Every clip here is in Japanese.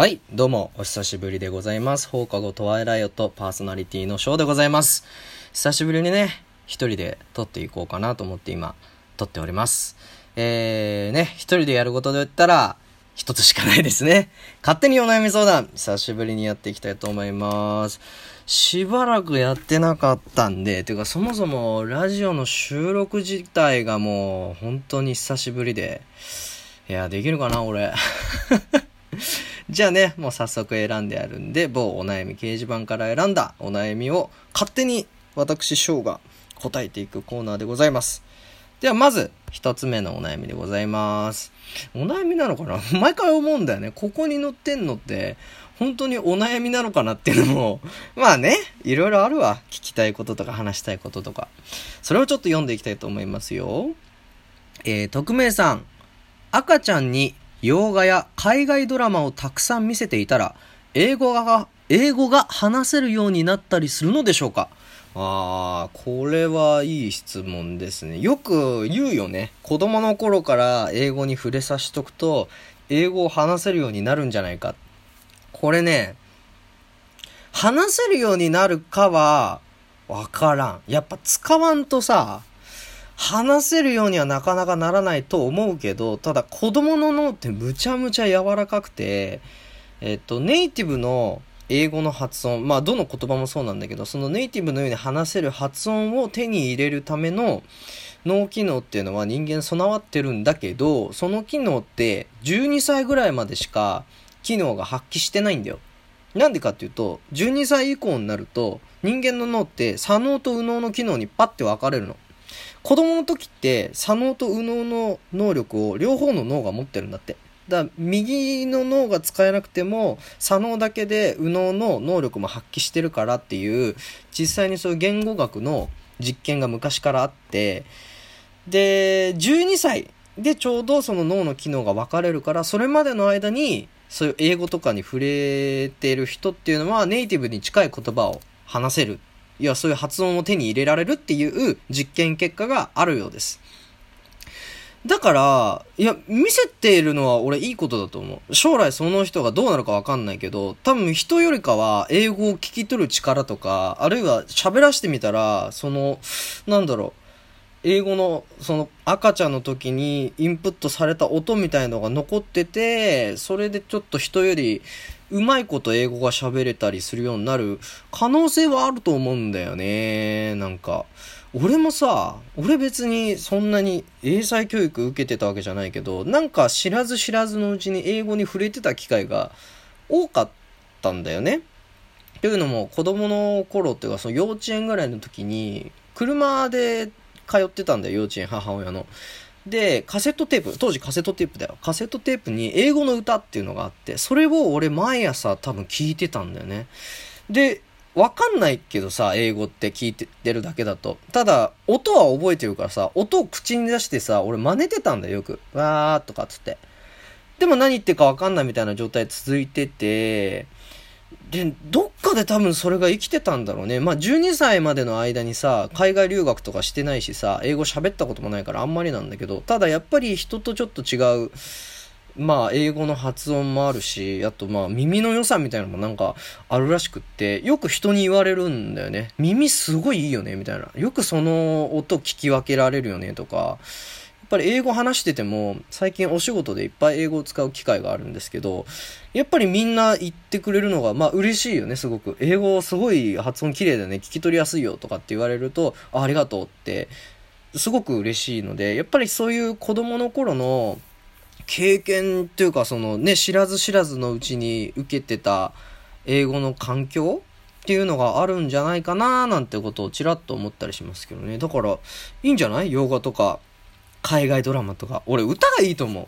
はい、どうも、お久しぶりでございます。放課後トワイライオットパーソナリティのショーでございます。久しぶりにね、一人で撮っていこうかなと思って今、撮っております。えー、ね、一人でやることで言ったら、一つしかないですね。勝手にお悩み相談、久しぶりにやっていきたいと思います。しばらくやってなかったんで、てかそもそもラジオの収録自体がもう本当に久しぶりで、いや、できるかな、俺。じゃあね、もう早速選んであるんで、某お悩み掲示板から選んだお悩みを勝手に私翔が答えていくコーナーでございます。ではまず、一つ目のお悩みでございます。お悩みなのかな？毎回思うんだよね。ここに載ってんのって、本当にお悩みなのかなっていうのも、まあね、いろいろあるわ。聞きたいこととか話したいこととか。それをちょっと読んでいきたいと思いますよ。えー、匿名さん。赤ちゃんに洋画や海外ドラマをたくさん見せていたら、英語が、英語が話せるようになったりするのでしょうか？あー、これはいい質問ですね。よく言うよね。子供の頃から英語に触れさしとくと、英語を話せるようになるんじゃないか。これね、話せるようになるかは、わからん。やっぱ使わんとさ、話せるようにはなかなかならないと思うけど、ただ子供の脳ってむちゃむちゃ柔らかくて、えっと、ネイティブの英語の発音、まあどの言葉もそうなんだけど、そのネイティブのように話せる発音を手に入れるための脳機能っていうのは人間備わってるんだけど、その機能って12歳ぐらいまでしか機能が発揮してないんだよ。なんでかっていうと、12歳以降になると人間の脳って左脳と右脳の機能にパッて分かれるの。子供の時って左脳と右脳の能力を両方の脳が持ってるんだって。だ右の脳が使えなくても左脳だけで右脳の能力も発揮してるからっていう実際にそういう言語学の実験が昔からあってで12歳でちょうどその脳の機能が分かれるからそれまでの間にそういう英語とかに触れてる人っていうのはネイティブに近い言葉を話せるいや、そういう発音を手に入れられるっていう実験結果があるようです。だから、いや、見せているのは俺いいことだと思う。将来その人がどうなるかわかんないけど、多分人よりかは英語を聞き取る力とか、あるいは喋らしてみたら、その、なんだろう、英語のその赤ちゃんの時にインプットされた音みたいのが残ってて、それでちょっと人よりうまいこと英語が喋れたりするようになる可能性はあると思うんだよね。なんか、俺もさ、俺別にそんなに英才教育受けてたわけじゃないけど、なんか知らず知らずのうちに英語に触れてた機会が多かったんだよね。というのも子供の頃っていうかその幼稚園ぐらいの時に車で通ってたんだよ、幼稚園母親の。で、カセットテープ、当時カセットテープだよ。カセットテープに英語の歌っていうのがあって、それを俺毎朝多分聞いてたんだよね。で、わかんないけどさ、英語って聞いてるだけだと。ただ、音は覚えてるからさ、音を口に出してさ、俺真似てたんだよ、よく。わーとかつって。でも何言ってるかわかんないみたいな状態続いてて、で、どっかで多分それが生きてたんだろうね。まあ、12歳までの間にさ、海外留学とかしてないしさ、英語喋ったこともないからあんまりなんだけど、ただやっぱり人とちょっと違う、まあ、英語の発音もあるし、あとまあ、耳の良さみたいなのもなんかあるらしくって、よく人に言われるんだよね。耳すごいいいよね、みたいな。よくその音聞き分けられるよね、とか。やっぱり英語話してても、最近お仕事でいっぱい英語を使う機会があるんですけど、やっぱりみんな言ってくれるのが、まあ嬉しいよね、すごく。英語すごい発音綺麗だね、聞き取りやすいよとかって言われると、あありがとうって、すごく嬉しいので、やっぱりそういう子供の頃の経験っていうか、そのね、知らず知らずのうちに受けてた英語の環境っていうのがあるんじゃないかななんてことをちらっと思ったりしますけどね。だから、いいんじゃない？洋画とか、海外ドラマとか。俺、歌がいいと思う。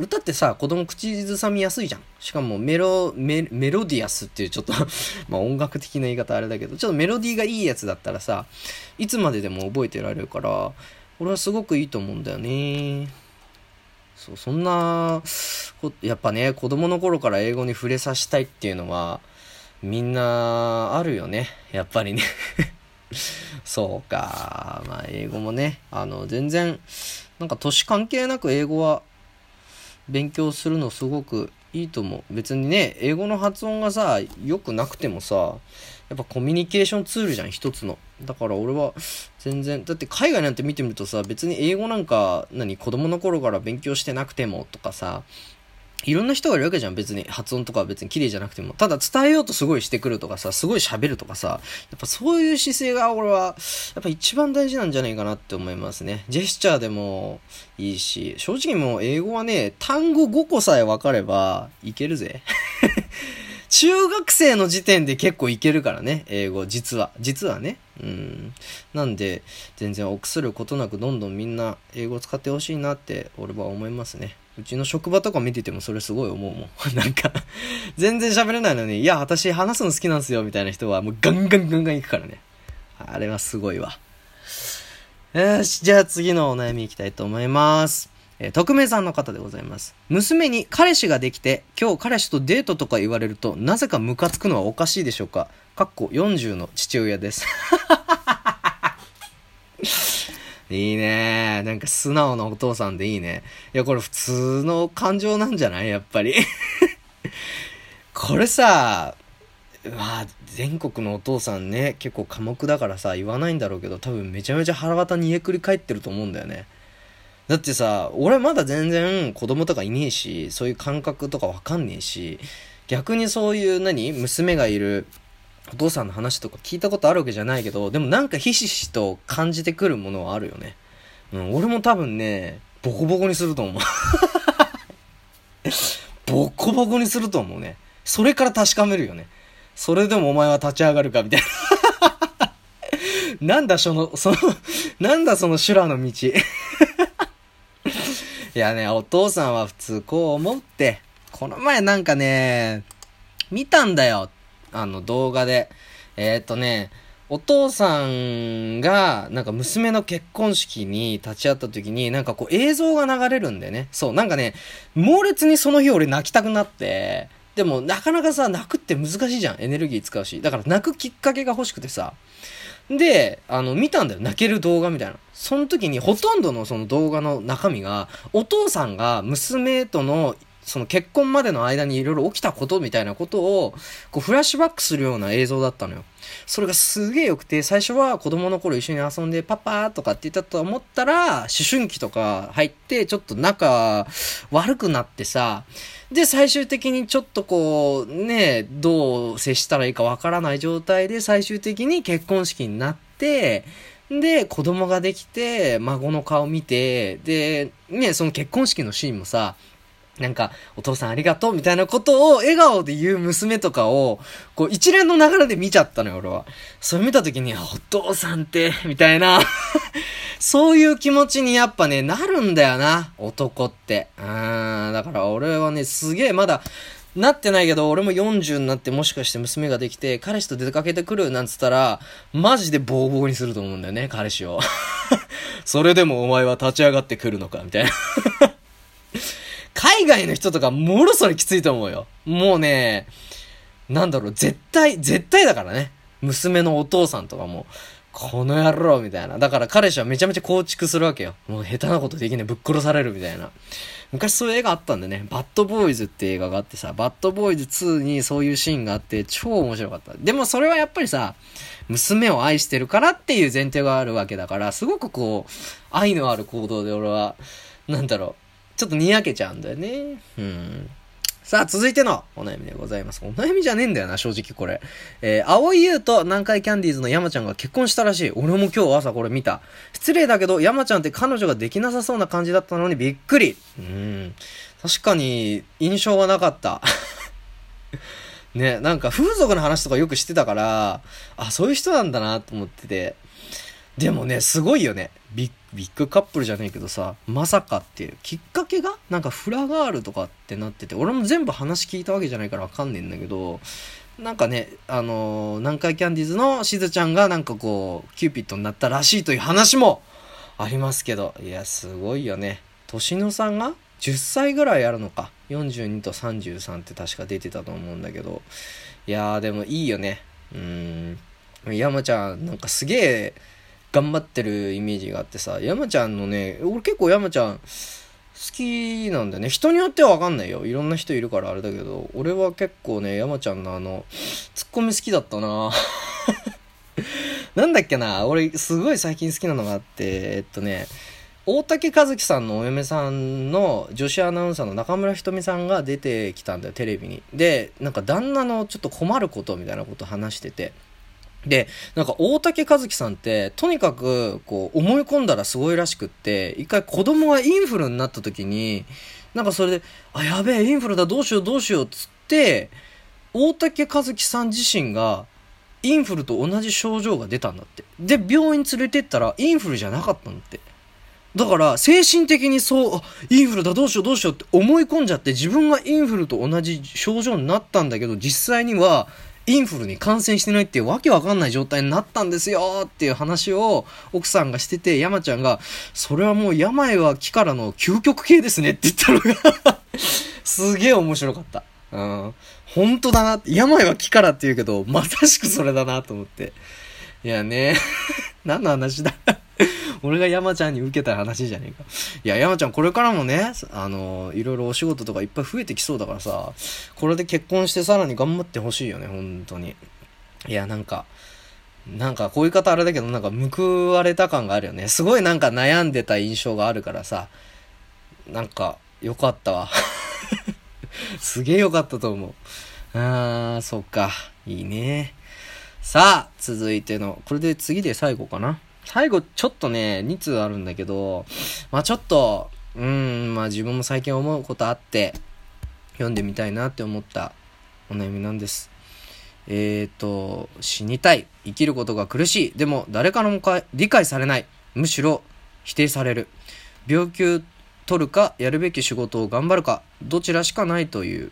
歌ってさ、子供口ずさみやすいじゃん。しかもメロ、メメロディアスっていうちょっと まあ音楽的な言い方あれだけど、ちょっとメロディーがいいやつだったらさ、いつまででも覚えてられるから、俺はすごくいいと思うんだよね。そう、そんな、やっぱね、子供の頃から英語に触れさせたいっていうのは、みんなあるよね。やっぱりね。そうか。まあ、英語もね、あの、全然、なんか年関係なく英語は勉強するのすごくいいと思う。別にね、英語の発音がさ、良くなくてもさ、やっぱコミュニケーションツールじゃん、一つの。だから俺は全然、だって海外なんて見てみるとさ、別に英語なんか、何、子供の頃から勉強してなくてもとかさ、いろんな人がいるわけじゃん、別に。発音とかは別に綺麗じゃなくても。ただ伝えようとすごいしてくるとかさ、すごい喋るとかさ、やっぱそういう姿勢が俺は、やっぱ一番大事なんじゃないかなって思いますね。ジェスチャーでもいいし、正直もう英語はね、単語5個さえ分かればいけるぜ。中学生の時点で結構いけるからね、英語、実は。実はね。うん。なんで、全然臆することなくどんどんみんな英語使ってほしいなって俺は思いますね。うちの職場とか見ててもそれすごい思うもん。なんか全然喋れないのに、いや、私話すの好きなんですよ、みたいな人はもうガンガンガンガン行くからね。あれはすごいわ。よし、じゃあ次のお悩みいきたいと思います。えー、匿名さんの方でございます。娘に彼氏ができて、今日彼氏とデートとか言われると、なぜかムカつくのはおかしいでしょうか？かっこ40の父親です。いいねなんか素直なお父さんでいいね。いや、これ普通の感情なんじゃない？やっぱり これさ、まあ、全国のお父さんね、結構寡黙だからさ、言わないんだろうけど、多分めちゃめちゃ腹渡煮えくり返ってると思うんだよね。だってさ、俺まだ全然子供とかいねえし、そういう感覚とかわかんねえし、逆にそういう何？娘がいるお父さんの話とか聞いたことあるわけじゃないけど、でもなんかひしひしと感じてくるものはあるよね。うん、俺も多分ね、ボコボコにすると思う。ボコボコにすると思うね。それから確かめるよね。それでもお前は立ち上がるかみたいな。なんだその、その、なんだその修羅の道。いやね、お父さんは普通こう思って、この前なんかね、見たんだよ。あの動画で。えー、っとね、お父さんが、なんか娘の結婚式に立ち会った時に、なんかこう映像が流れるんだよね。そう、なんかね、猛烈にその日俺泣きたくなって、でもなかなかさ、泣くって難しいじゃん。エネルギー使うし。だから泣くきっかけが欲しくてさ。で、あの、見たんだよ。泣ける動画みたいな。その時にほとんどのその動画の中身が、お父さんが娘とのその結婚までの間にいろいろ起きたことみたいなことを、こうフラッシュバックするような映像だったのよ。それがすげえ良くて、最初は子供の頃一緒に遊んでパパーとかって言ったと思ったら、思春期とか入って、ちょっと仲悪くなってさ、で、最終的にちょっとこう、ね、どう接したらいいかわからない状態で最終的に結婚式になって、で、子供ができて、孫の顔見て、で、ね、その結婚式のシーンもさ、なんか、お父さんありがとうみたいなことを笑顔で言う娘とかを、こう一連の流れで見ちゃったのよ、俺は。それ見た時に、お父さんって、みたいな そういう気持ちにやっぱね、なるんだよな、男って。うん、だから俺はね、すげえまだ、なってないけど、俺も40になってもしかして娘ができて、彼氏と出かけてくるなんつったら、マジでボーボーにすると思うんだよね、彼氏を。それでもお前は立ち上がってくるのか、みたいな海外の人とかもろそれきついと思うよ。もうね、なんだろう、絶対、絶対だからね。娘のお父さんとかも、この野郎みたいな。だから彼氏はめちゃめちゃ構築するわけよ。もう下手なことできねえ、ぶっ殺されるみたいな。昔そういう映画あったんでね、バッドボーイズって映画があってさ、バッドボーイズ2にそういうシーンがあって超面白かった。でもそれはやっぱりさ、娘を愛してるからっていう前提があるわけだから、すごくこう、愛のある行動で俺は、なんだろう、ちょっとにやけちゃうんだよね。うん。さあ、続いてのお悩みでございます。お悩みじゃねえんだよな、正直これ。えー、青井優と南海キャンディーズの山ちゃんが結婚したらしい。俺も今日朝これ見た。失礼だけど、山ちゃんって彼女ができなさそうな感じだったのにびっくり。うん。確かに、印象はなかった。ね、なんか風俗の話とかよくしてたから、あ、そういう人なんだなと思ってて。でもね、すごいよね。ビッビッグカップルじゃないけどさ、まさかっていう。きっかけがなんかフラガールとかってなってて、俺も全部話聞いたわけじゃないからわかんねえんだけど、なんかね、あのー、南海キャンディーズのしずちゃんがなんかこう、キューピッドになったらしいという話もありますけど、いや、すごいよね。年の差が10歳ぐらいあるのか。42と33って確か出てたと思うんだけど、いやーでもいいよね。うーん。山ちゃん、なんかすげえ、頑張ってるイメージがあってさ、山ちゃんのね、俺結構山ちゃん、好きなんだよね。人によってはわかんないよ。いろんな人いるからあれだけど、俺は結構ね、山ちゃんのあの、ツッコミ好きだったな なんだっけな俺、すごい最近好きなのがあって、えっとね、大竹和樹さんのお嫁さんの女子アナウンサーの中村ひとみさんが出てきたんだよ、テレビに。で、なんか旦那のちょっと困ることみたいなこと話してて。で、なんか大竹和樹さんって、とにかく、こう、思い込んだらすごいらしくって、一回子供がインフルになった時に、なんかそれで、あ、やべえ、インフルだ、どうしよう、どうしよう、つって、大竹和樹さん自身が、インフルと同じ症状が出たんだって。で、病院連れてったら、インフルじゃなかったんだって。だから、精神的にそう、インフルだ、どうしよう、どうしようって思い込んじゃって、自分がインフルと同じ症状になったんだけど、実際には、インフルに感染してないっていうわけわかんない状態になったんですよっていう話を奥さんがしてて、山ちゃんが、それはもう病は木からの究極系ですねって言ったのが すげえ面白かった。うん。本当だな、病は木からって言うけど、まさしくそれだなと思って。いやね、何の話だ？俺が山ちゃんに受けた話じゃねえか。いや、山ちゃんこれからもね、あの、いろいろお仕事とかいっぱい増えてきそうだからさ、これで結婚してさらに頑張ってほしいよね、本当に。いや、なんか、なんかこういう方あれだけど、なんか報われた感があるよね。すごいなんか悩んでた印象があるからさ、なんか、よかったわ。すげえよかったと思う。あー、そっか。いいね。さあ、続いての、これで次で最後かな。最後、ちょっとね、2通あるんだけど、まあちょっと、うん、まあ自分も最近思うことあって、読んでみたいなって思ったお悩みなんです。えっ、ー、と、死にたい。生きることが苦しい。でも、誰からも理解されない。むしろ、否定される。病気取るか、やるべき仕事を頑張るか、どちらしかないという。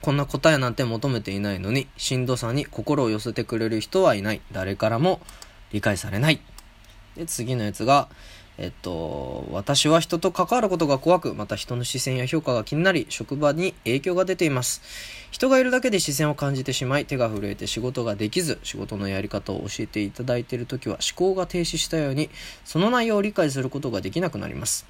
こんな答えなんて求めていないのに、しんどさに心を寄せてくれる人はいない。誰からも理解されない。で、次のやつが、えっと、私は人と関わることが怖く、また人の視線や評価が気になり、職場に影響が出ています。人がいるだけで視線を感じてしまい、手が震えて仕事ができず、仕事のやり方を教えていただいているときは思考が停止したように、その内容を理解することができなくなります。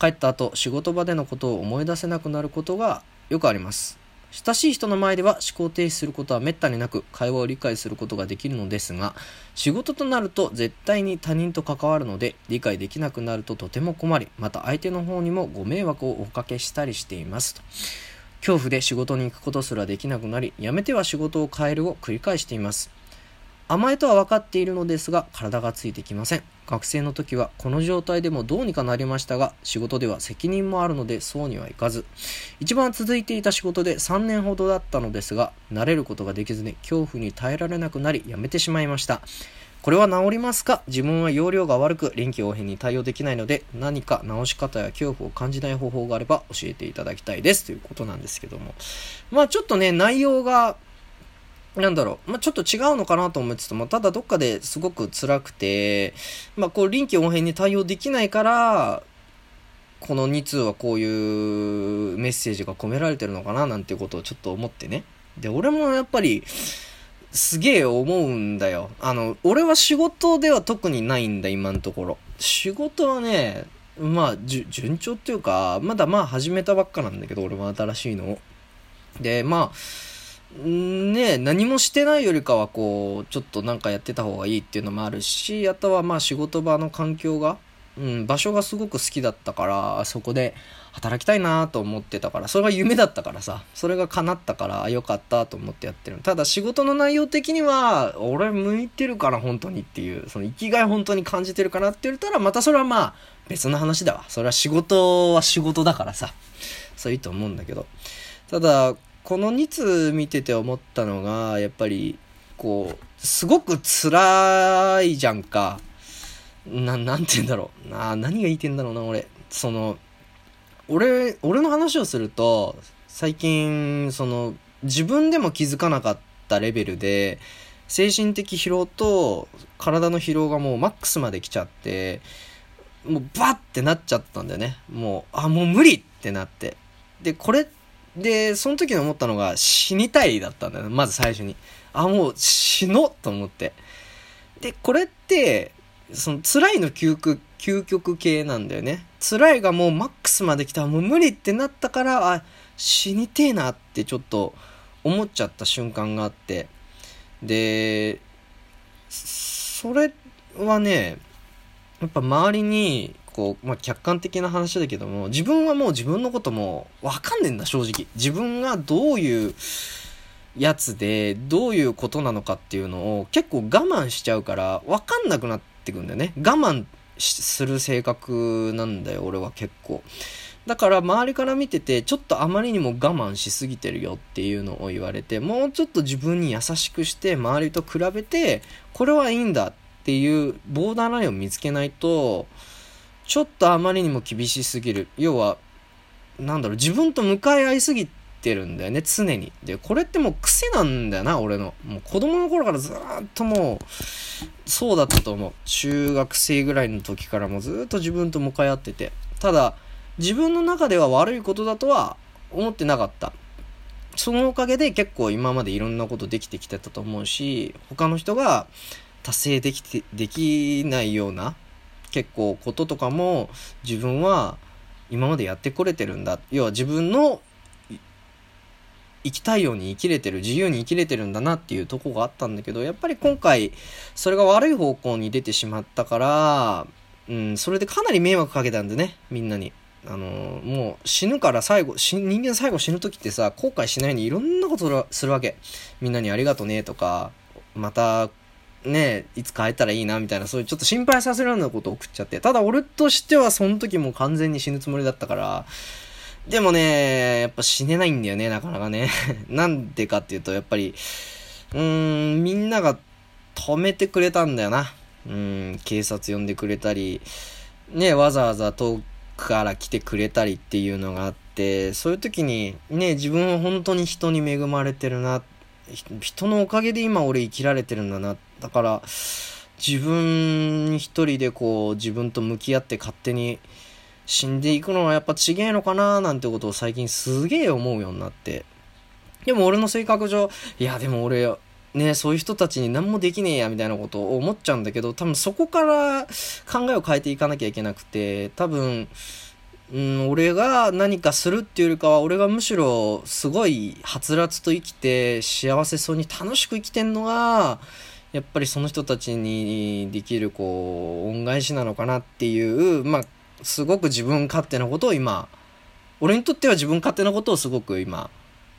帰った後、仕事場でのことを思い出せなくなることがよくあります。親しい人の前では思考停止することはめったになく会話を理解することができるのですが仕事となると絶対に他人と関わるので理解できなくなるととても困りまた相手の方にもご迷惑をおかけしたりしています。と恐怖で仕事に行くことすらできなくなりやめては仕事を変えるを繰り返しています。甘えとは分かっているのですが体がついてきません。学生の時はこの状態でもどうにかなりましたが仕事では責任もあるのでそうにはいかず。一番続いていた仕事で3年ほどだったのですが慣れることができずに恐怖に耐えられなくなり辞めてしまいました。これは治りますか？自分は容量が悪く臨機応変に対応できないので何か治し方や恐怖を感じない方法があれば教えていただきたいです。ということなんですけども。まあちょっとね内容がなんだろう、まあ、ちょっと違うのかなと思いつつも、ただどっかですごく辛くて、まあ、こう、臨機応変に対応できないから、この2通はこういうメッセージが込められてるのかななんていうことをちょっと思ってね。で、俺もやっぱり、すげえ思うんだよ。あの、俺は仕事では特にないんだ、今のところ。仕事はね、まあ、順調っていうか、まだまあ始めたばっかなんだけど、俺も新しいのをで、まあ、ね何もしてないよりかはこうちょっとなんかやってた方がいいっていうのもあるしあとはまあ仕事場の環境が、うん、場所がすごく好きだったからそこで働きたいなと思ってたからそれが夢だったからさそれが叶ったからよかったと思ってやってる。ただ仕事の内容的には俺向いてるかな本当にっていうその生きがい本当に感じてるかなって言ったらまたそれはまあ別の話だわ。それは仕事は仕事だからさ。そういいと思うんだけど。ただこの2通見てて思ったのが、やっぱり、こう、すごく辛いじゃんか。な、なんて言うんだろう。な、何が言いてんだろうな、俺。その、俺、俺の話をすると、最近、その、自分でも気づかなかったレベルで、精神的疲労と体の疲労がもうマックスまで来ちゃって、もうバッってなっちゃったんだよね。もう、あ、もう無理ってなって。で、これって、で、その時に思ったのが死にたいだったんだよね。まず最初に。あ、もう死のうと思って。で、これって、その辛いの究極、究極系なんだよね。辛いがもうマックスまで来たもう無理ってなったからあ死にてえなってちょっと思っちゃった瞬間があってでそれはねやっぱ周りにこう、まあ、客観的な話だけども自分はもう自分のことも分かんねえんだ正直。自分がどういうやつでどういうことなのかっていうのを結構我慢しちゃうから分かんなくなってくんだよね。我慢する性格なんだよ俺は結構。だから周りから見ててちょっとあまりにも我慢しすぎてるよっていうのを言われてもうちょっと自分に優しくして周りと比べてこれはいいんだっていうボーダーラインを見つけないとちょっとあまりにも厳しすぎる。要はなんだろう自分と向かい合いすぎてるんだよね常に。でこれってもう癖なんだよな俺の。もう子供の頃からずっともうそうだったと思う。中学生ぐらいの時からもずっと自分と向かい合ってて。ただ自分の中では悪いことだとは思ってなかった。そのおかげで結構今までいろんなことできてきてたと思うし、他の人が達成できて、できないような結構こととかも自分は今までやってこれてるんだ。要は自分の生きたいように生きれてる、自由に生きれてるんだなっていうとこがあったんだけど、やっぱり今回それが悪い方向に出てしまったから、うん、それでかなり迷惑かけたんでね、みんなに。あのもう死ぬから最後、人間最後死ぬ時ってさ、後悔しないにいろんなことするわけ。みんなにありがとねとか、また、ねいつ帰ったらいいなみたいな、そういうちょっと心配させるようなことを送っちゃって。ただ俺としてはその時も完全に死ぬつもりだったから、でもね、やっぱ死ねないんだよね、なかなかね。なんでかっていうと、やっぱり、うーん、みんなが止めてくれたんだよな。うん、警察呼んでくれたり、ね、わざわざ遠くから来てくれたりっていうのがあって、そういう時にね、自分は本当に人に恵まれてるな。人のおかげで今俺生きられてるんだなって。だから、自分一人でこう自分と向き合って勝手に死んでいくのはやっぱ違えのかななんてことを最近すげえ思うようになって。でも俺の性格上、いやでも俺ね、そういう人たちに何もできねえやみたいなことを思っちゃうんだけど、多分そこから考えを変えていかなきゃいけなくて、多分、うん、俺が何かするっていうよりかは、俺がむしろすごいはつらつと生きて幸せそうに楽しく生きてんのが、やっぱりその人たちにできるこう、恩返しなのかなっていう、まあ、すごく自分勝手なことを今、俺にとっては自分勝手なことをすごく今、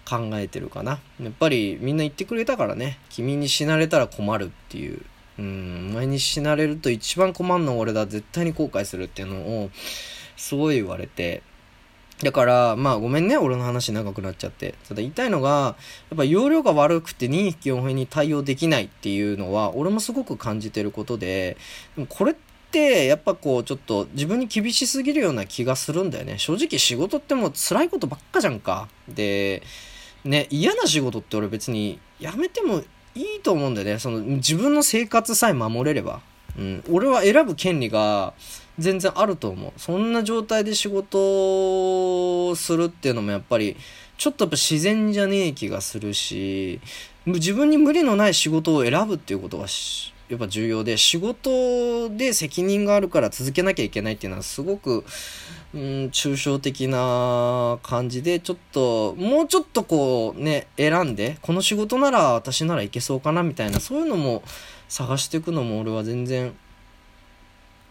考えてるかな。やっぱりみんな言ってくれたからね、君に死なれたら困るっていう。うん、お前に死なれると一番困るの俺だ、絶対に後悔するっていうのを、すごい言われて。だから、まあごめんね、俺の話長くなっちゃって。ただ言いたいのが、やっぱ容量が悪くて2匹4辺に対応できないっていうのは、俺もすごく感じてることで、でもこれって、やっぱこう、ちょっと自分に厳しすぎるような気がするんだよね。正直仕事ってもう辛いことばっかじゃんか。で、ね、嫌な仕事って俺別にやめてもいいと思うんだよね。その自分の生活さえ守れれば。うん。俺は選ぶ権利が全然あると思う。そんな状態で仕事をするっていうのもやっぱり、ちょっとやっぱ自然じゃねえ気がするし、自分に無理のない仕事を選ぶっていうことがやっぱ重要で、仕事で責任があるから続けなきゃいけないっていうのはすごく、うん、抽象的な感じで、ちょっと、もうちょっとこうね、選んで、この仕事なら私ならいけそうかなみたいな、そういうのも探していくのも俺は全然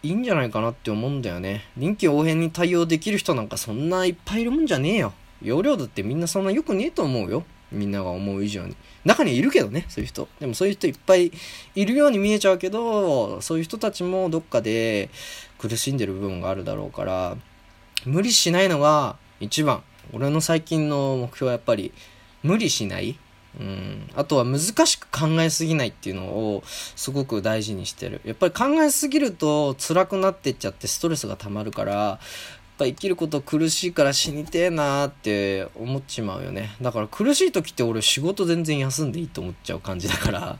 いいんじゃないかなって思うんだよね。臨機応変に対応できる人なんかそんないっぱいいるもんじゃねえよ。容量だってみんなそんな良くねえと思うよ。みんなが思う以上に。中にいるけどね、そういう人。でもそういう人いっぱいいるように見えちゃうけど、そういう人たちもどっかで苦しんでる部分があるだろうから、無理しないのが一番。俺の最近の目標はやっぱり、無理しない。うん。あとは難しく考えすぎないっていうのをすごく大事にしてる。やっぱり考えすぎると辛くなってっちゃってストレスが溜まるから、やっぱ生きること苦しいから死にてえなーって思っちまうよね。だから苦しい時って俺仕事全然休んでいいと思っちゃう感じだから、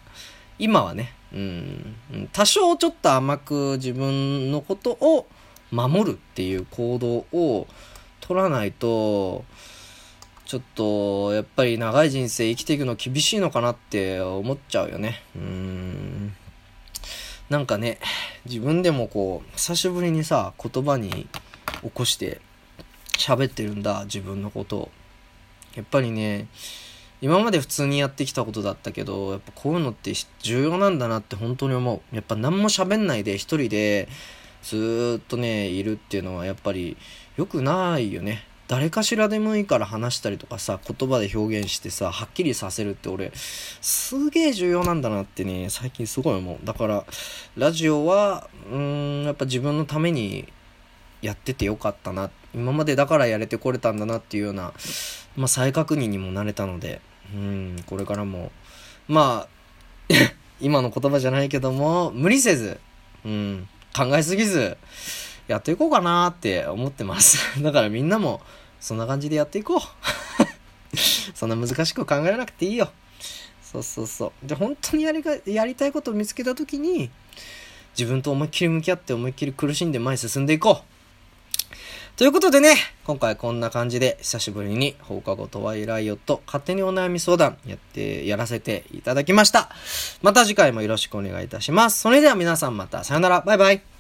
今はね、うん、多少ちょっと甘く自分のことを守るっていう行動を取らないと、ちょっと、やっぱり長い人生生きていくの厳しいのかなって思っちゃうよね。うん。なんかね、自分でもこう、久しぶりにさ、言葉に起こして喋ってるんだ、自分のことを。やっぱりね、今まで普通にやってきたことだったけど、やっぱこういうのって重要なんだなって本当に思う。やっぱ何も喋んないで一人でずっとね、いるっていうのはやっぱり良くないよね。誰かしらでもいいから話したりとかさ、言葉で表現してさ、はっきりさせるって俺、すげえ重要なんだなってね、最近すごい思う。だから、ラジオは、うーん、やっぱ自分のためにやっててよかったな。今までだからやれてこれたんだなっていうような、まあ再確認にもなれたので、うん、これからも、まあ、今の言葉じゃないけども、無理せず、うん、考えすぎず、やっていこうかなって思ってます。だからみんなも、そんな感じでやっていこう。そんな難しく考えなくていいよ。そうそうそう。で、本当にやりが、やりたいことを見つけたときに、自分と思いっきり向き合って思いっきり苦しんで前進んでいこう。ということでね、今回こんな感じで久しぶりに放課後トワイライオット勝手にお悩み相談やって、やらせていただきました。また次回もよろしくお願いいたします。それでは皆さんまたさよなら。バイバイ。